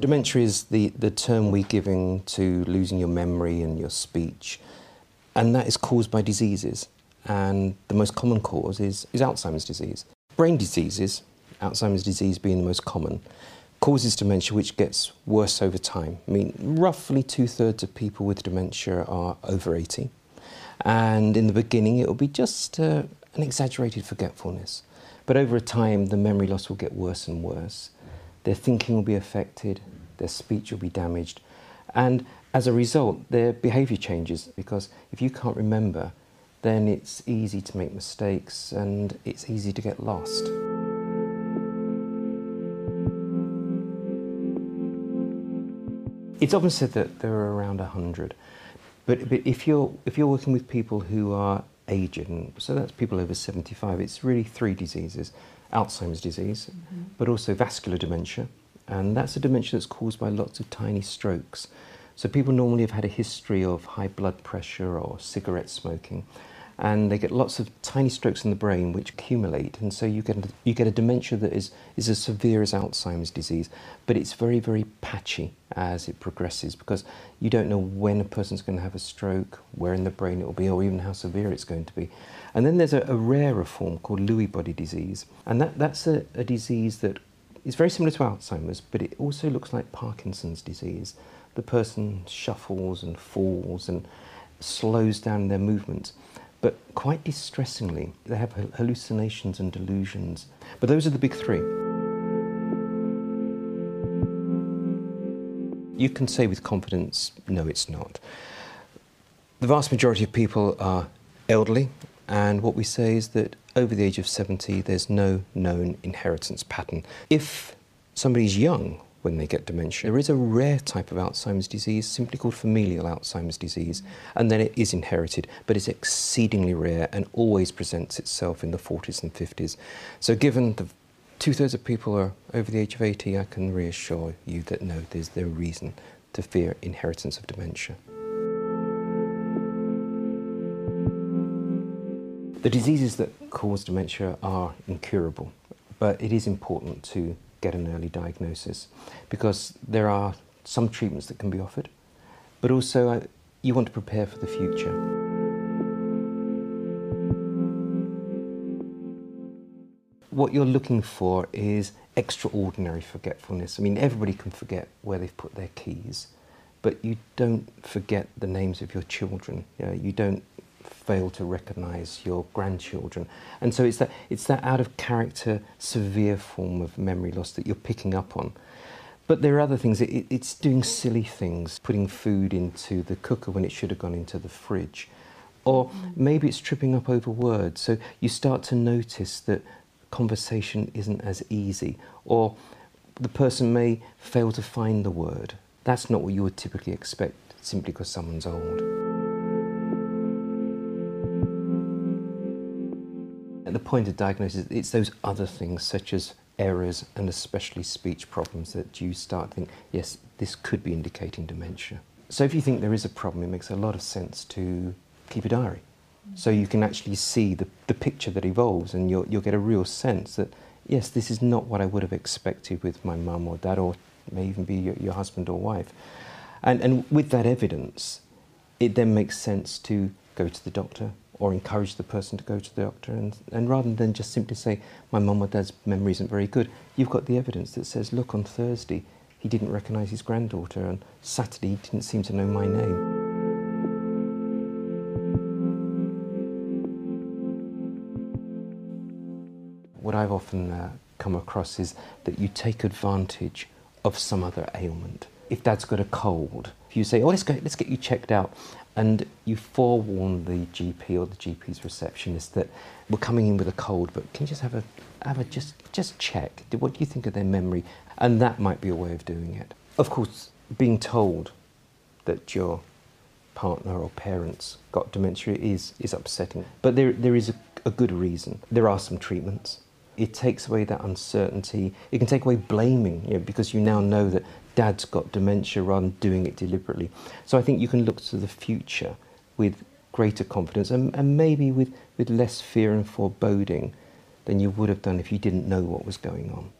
Dementia is the, the term we're giving to losing your memory and your speech, and that is caused by diseases. And the most common cause is, is Alzheimer's disease. Brain diseases, Alzheimer's disease being the most common, causes dementia which gets worse over time. I mean, roughly two thirds of people with dementia are over 80. And in the beginning, it will be just uh, an exaggerated forgetfulness. But over time, the memory loss will get worse and worse. Their thinking will be affected, their speech will be damaged, and as a result, their behaviour changes because if you can't remember, then it's easy to make mistakes and it's easy to get lost. It's often said that there are around 100, but, but if, you're, if you're working with people who are aged, and so that's people over 75, it's really three diseases. Alzheimer's disease, mm -hmm. but also vascular dementia, and that's a dementia that's caused by lots of tiny strokes. So people normally have had a history of high blood pressure or cigarette smoking, and they get lots of tiny strokes in the brain which accumulate, and so you get you get a dementia that is is as severe as Alzheimer's disease, but it's very very patchy as it progresses because you don't know when a person's going to have a stroke, where in the brain it will be, or even how severe it's going to be. And then there's a, a rarer form called Lewy body disease, and that that's a, a disease that is very similar to Alzheimer's, but it also looks like Parkinson's disease. The person shuffles and falls and slows down their movements. But quite distressingly, they have hallucinations and delusions. But those are the big three. You can say with confidence, no, it's not. The vast majority of people are elderly, and what we say is that over the age of 70, there's no known inheritance pattern. If somebody's young when they get dementia. There is a rare type of Alzheimer's disease, simply called familial Alzheimer's disease, and then it is inherited, but it's exceedingly rare and always presents itself in the 40s and 50s. So given the two-thirds of people are over the age of 80, I can reassure you that no, there's no reason to fear inheritance of dementia. The diseases that cause dementia are incurable, but it is important to get an early diagnosis because there are some treatments that can be offered, but also uh, you want to prepare for the future. What you're looking for is extraordinary forgetfulness. I mean, everybody can forget where they've put their keys, but you don't forget the names of your children. You, know, you don't fail to recognize your grandchildren. And so it's that, it's that out of character, severe form of memory loss that you're picking up on. But there are other things. It, it's doing silly things, putting food into the cooker when it should have gone into the fridge. Or maybe it's tripping up over words. So you start to notice that conversation isn't as easy. Or the person may fail to find the word. That's not what you would typically expect simply because someone's old. At the point of diagnosis, it's those other things such as errors and especially speech problems that you start to think, yes, this could be indicating dementia. So if you think there is a problem, it makes a lot of sense to keep a diary. So you can actually see the, the picture that evolves and you'll, you'll get a real sense that, yes, this is not what I would have expected with my mum or dad or may even be your, your husband or wife. And, and with that evidence, it then makes sense to go to the doctor, or encourage the person to go to the doctor. And, and rather than just simply say, my mum or dad's memory isn't very good, you've got the evidence that says, look, on Thursday he didn't recognise his granddaughter, and Saturday he didn't seem to know my name. What I've often uh, come across is that you take advantage of some other ailment. If dad's got a cold, if you say, oh, let's, go, let's get you checked out, and you forewarn the GP or the GP's receptionist that we're coming in with a cold, but can you just have a, have a just, just check? What do you think of their memory? And that might be a way of doing it. Of course, being told that your partner or parents got dementia is, is upsetting, but there, there is a, a good reason. There are some treatments it takes away that uncertainty. It can take away blaming, you know, because you now know that dad's got dementia rather than doing it deliberately. So I think you can look to the future with greater confidence and, and maybe with, with less fear and foreboding than you would have done if you didn't know what was going on.